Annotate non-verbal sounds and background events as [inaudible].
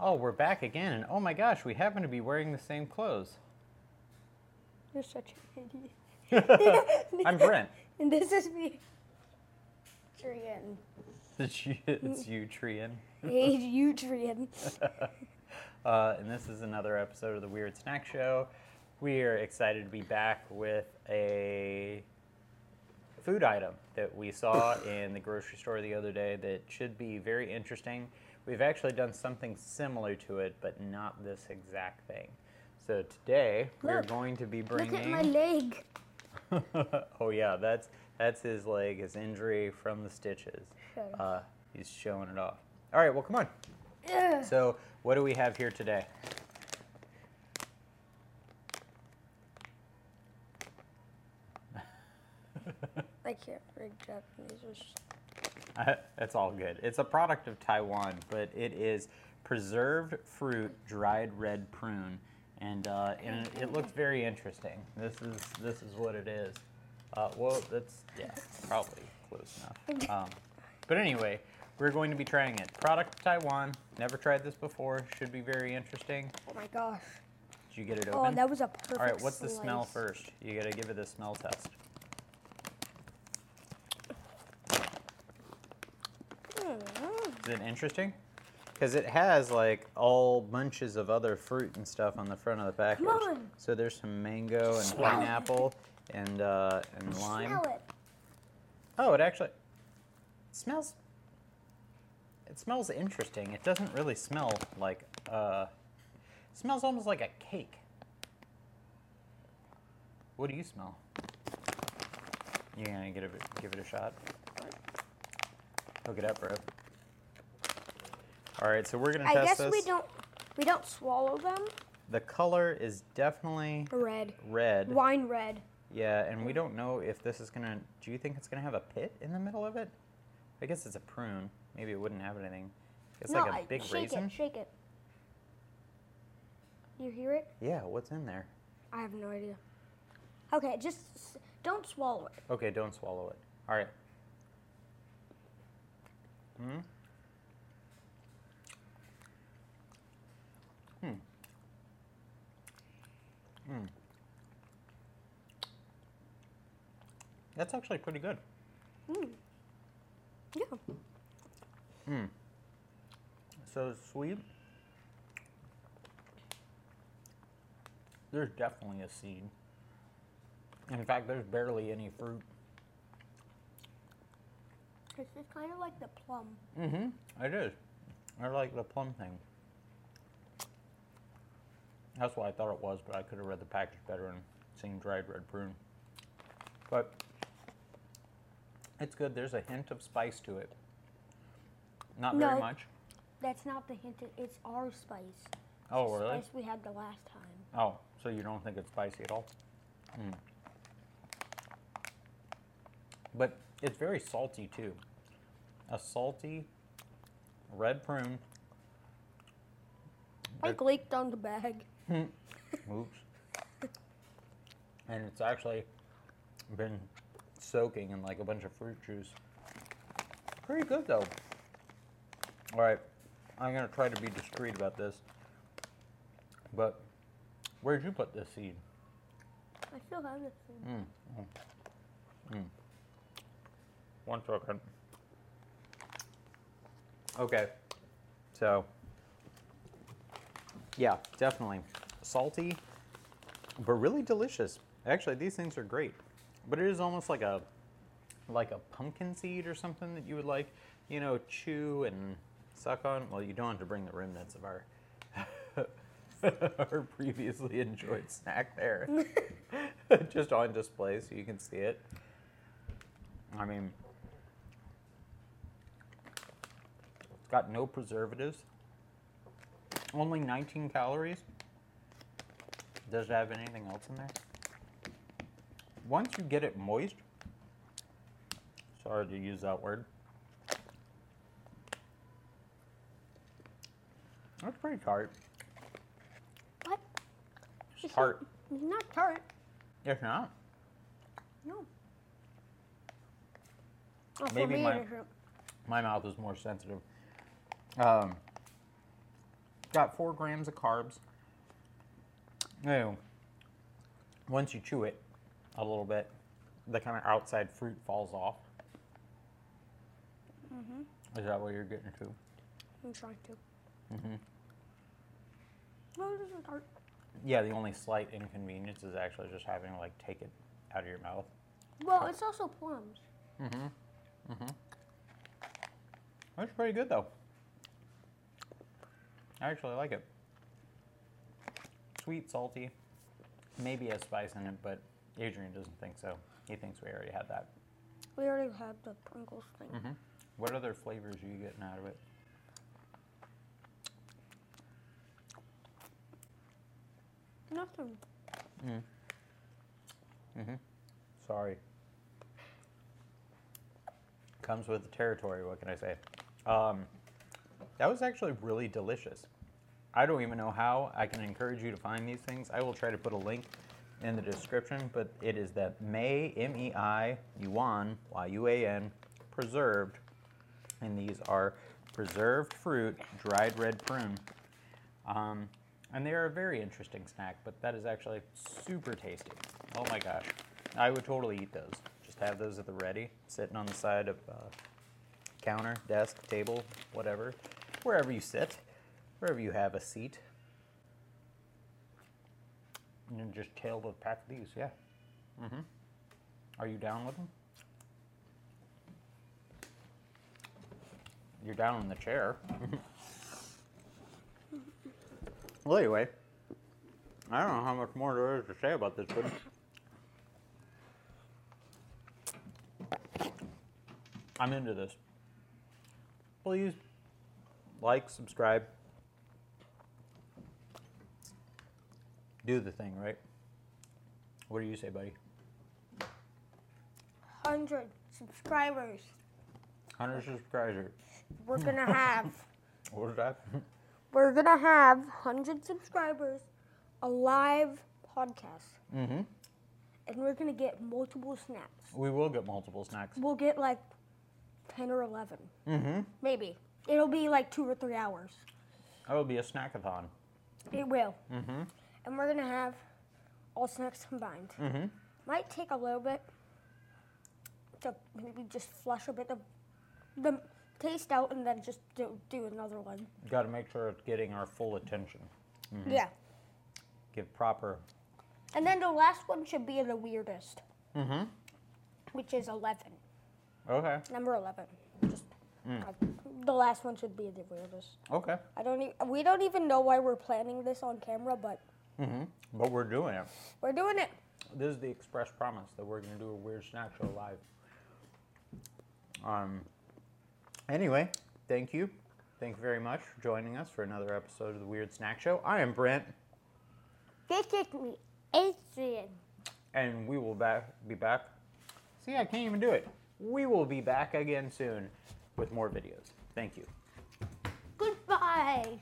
Oh, we're back again, and oh my gosh, we happen to be wearing the same clothes. You're such an idiot. [laughs] I'm Brent. [laughs] And this is me. Trian. It's you, it's you Trian. [laughs] Hey, you Trian. Uh, and this is another episode of the Weird Snack Show. We are excited to be back with a food item that we saw in the grocery store the other day that should be very interesting. We've actually done something similar to it, but not this exact thing. So today we're going to be bringing. Look at my leg. [laughs] oh yeah, that's that's his leg, his injury from the stitches. Up. Uh, he's showing it off. All right, well come on. Ugh. So what do we have here today? I can't read Japanese. Or s- [laughs] That's all good. It's a product of Taiwan, but it is preserved fruit, dried red prune, and uh, and it, looks very interesting. This is this is what it is. Uh, well, that's yeah, probably close enough. [laughs] Um, but anyway, we're going to be trying it. Product of Taiwan. Never tried this before. Should be very interesting. Oh my gosh. Did you get it open? Oh, open? that was a perfect all right. What's the smell first? You got to give it a smell test. Mm. Is it interesting? Because it has like all bunches of other fruit and stuff on the front of the package. on. So there's some mango and Smell it. pineapple and uh, and lime. Smell it. Oh, it actually smells. It smells interesting. It doesn't really smell like. Uh, it smells almost like a cake. What do you smell? You gonna get a, give it a shot? Hook it up, bro. All right, so we're gonna I test guess this. we don't we don't swallow them. The color is definitely Red. red. Wine red. Yeah, and we don't know if this is gonna. Do you think it's gonna have a pit in the middle of it? I guess it's a prune. Maybe it wouldn't have anything. It's no, like a I- big shake raisin. it, shake it. You hear it? Yeah, what's in there? I have no idea. Okay, just s- don't swallow it. Okay, don't swallow it. All right. Hmm. Hmm. Hmm. That's actually pretty good. Mm. Yeah. Hmm. So sweet. There's definitely a seed. In fact, there's barely any fruit. This is kind of like the plum. Mm-hmm. It is. I like the plum thing. That's what I thought it was, but I could have read the package better and seen dried red prune. But it's good. There's a hint of spice to it. Not very much. That's not the hint. It's our spice. Oh, really? Spice we had the last time. Oh, so you don't think it's spicy at all? Mm. But it's very salty too. A salty red prune. I leaked on the bag. Oops. And it's actually been soaking in like a bunch of fruit juice. Pretty good though. All right, I'm gonna try to be discreet about this. But where'd you put this seed? I still have this. thing. Mm. mm, mm. One second. Okay. So, yeah, definitely salty, but really delicious. Actually, these things are great. But it is almost like a like a pumpkin seed or something that you would like, you know, chew and suck on. Well, you don't have to bring the remnants of our [laughs] our previously enjoyed snack there. [laughs] Just on display so you can see it. I mean, it's got no preservatives. Only 19 calories. Does it have anything else in there? Once you get it moist, sorry to use that word. That's pretty tart. What? It's tart. It's not tart. It's not. No. Maybe my- My mouth is more sensitive. Um, got four grams of carbs. Now, once you chew it a little bit, the kind of outside fruit falls off. Mhm. Is that what you're getting to? I'm trying to. Mm-hmm. No, it doesn't hurt. Yeah, the only slight inconvenience is actually just having to like take it out of your mouth. Well, it's also plums. Mhm. Mhm. That's pretty good though. I actually like it. Sweet, salty, maybe a spice in it, but Adrian doesn't think so. He thinks we already had that. We already had the Pringles thing. Mm-hmm. What other flavors are you getting out of it? Nothing. Mm-hmm. Sorry. Comes with the territory. What can I say? Um, that was actually really delicious. I don't even know how. I can encourage you to find these things. I will try to put a link in the description, but it is that Mei M E I Yuan Y U A N preserved, and these are preserved fruit, dried red prune. Um, and they are a very interesting snack, but that is actually super tasty. Oh my gosh. I would totally eat those. Just have those at the ready, sitting on the side of uh, counter, desk, table, whatever, wherever you sit, wherever you have a seat. And then just tail the pack of these, yeah. Mm-hmm. Are you down with them? You're down in the chair. [laughs] well, anyway, I don't know how much more there is to say about this, but I'm into this. Please like, subscribe, do the thing, right? What do you say, buddy? 100 subscribers. 100 subscribers. We're gonna have. [laughs] What is that? We're gonna have 100 subscribers, a live podcast, mm-hmm. and we're gonna get multiple snacks. We will get multiple snacks. We'll get like 10 or 11. Mm-hmm. Maybe. It'll be like two or three hours. That will be a snackathon. It will. Mm-hmm. And we're gonna have all snacks combined. Mm-hmm. Might take a little bit to maybe just flush a bit of the taste out and then just do, do another one. Got to make sure it's getting our full attention. Yeah. Give proper. And then the last one should be the weirdest, Mm-hmm. which is 11. Okay. Number 11. Just uh, the last one should be the weirdest. Okay. I don't e- we don't even know why we're planning this on camera, but Mm-hmm. But we're doing it. we're doing it. This is the express promise that we're going to do a weird snack show live. Um. Anyway, thank you. Thank you very much for joining us for another episode of the Weird Snack Show. I am Brent, This is me, Adrian. and we will back, be back. See, I can't even do it. We will be back again soon with more videos. Thank you. Goodbye.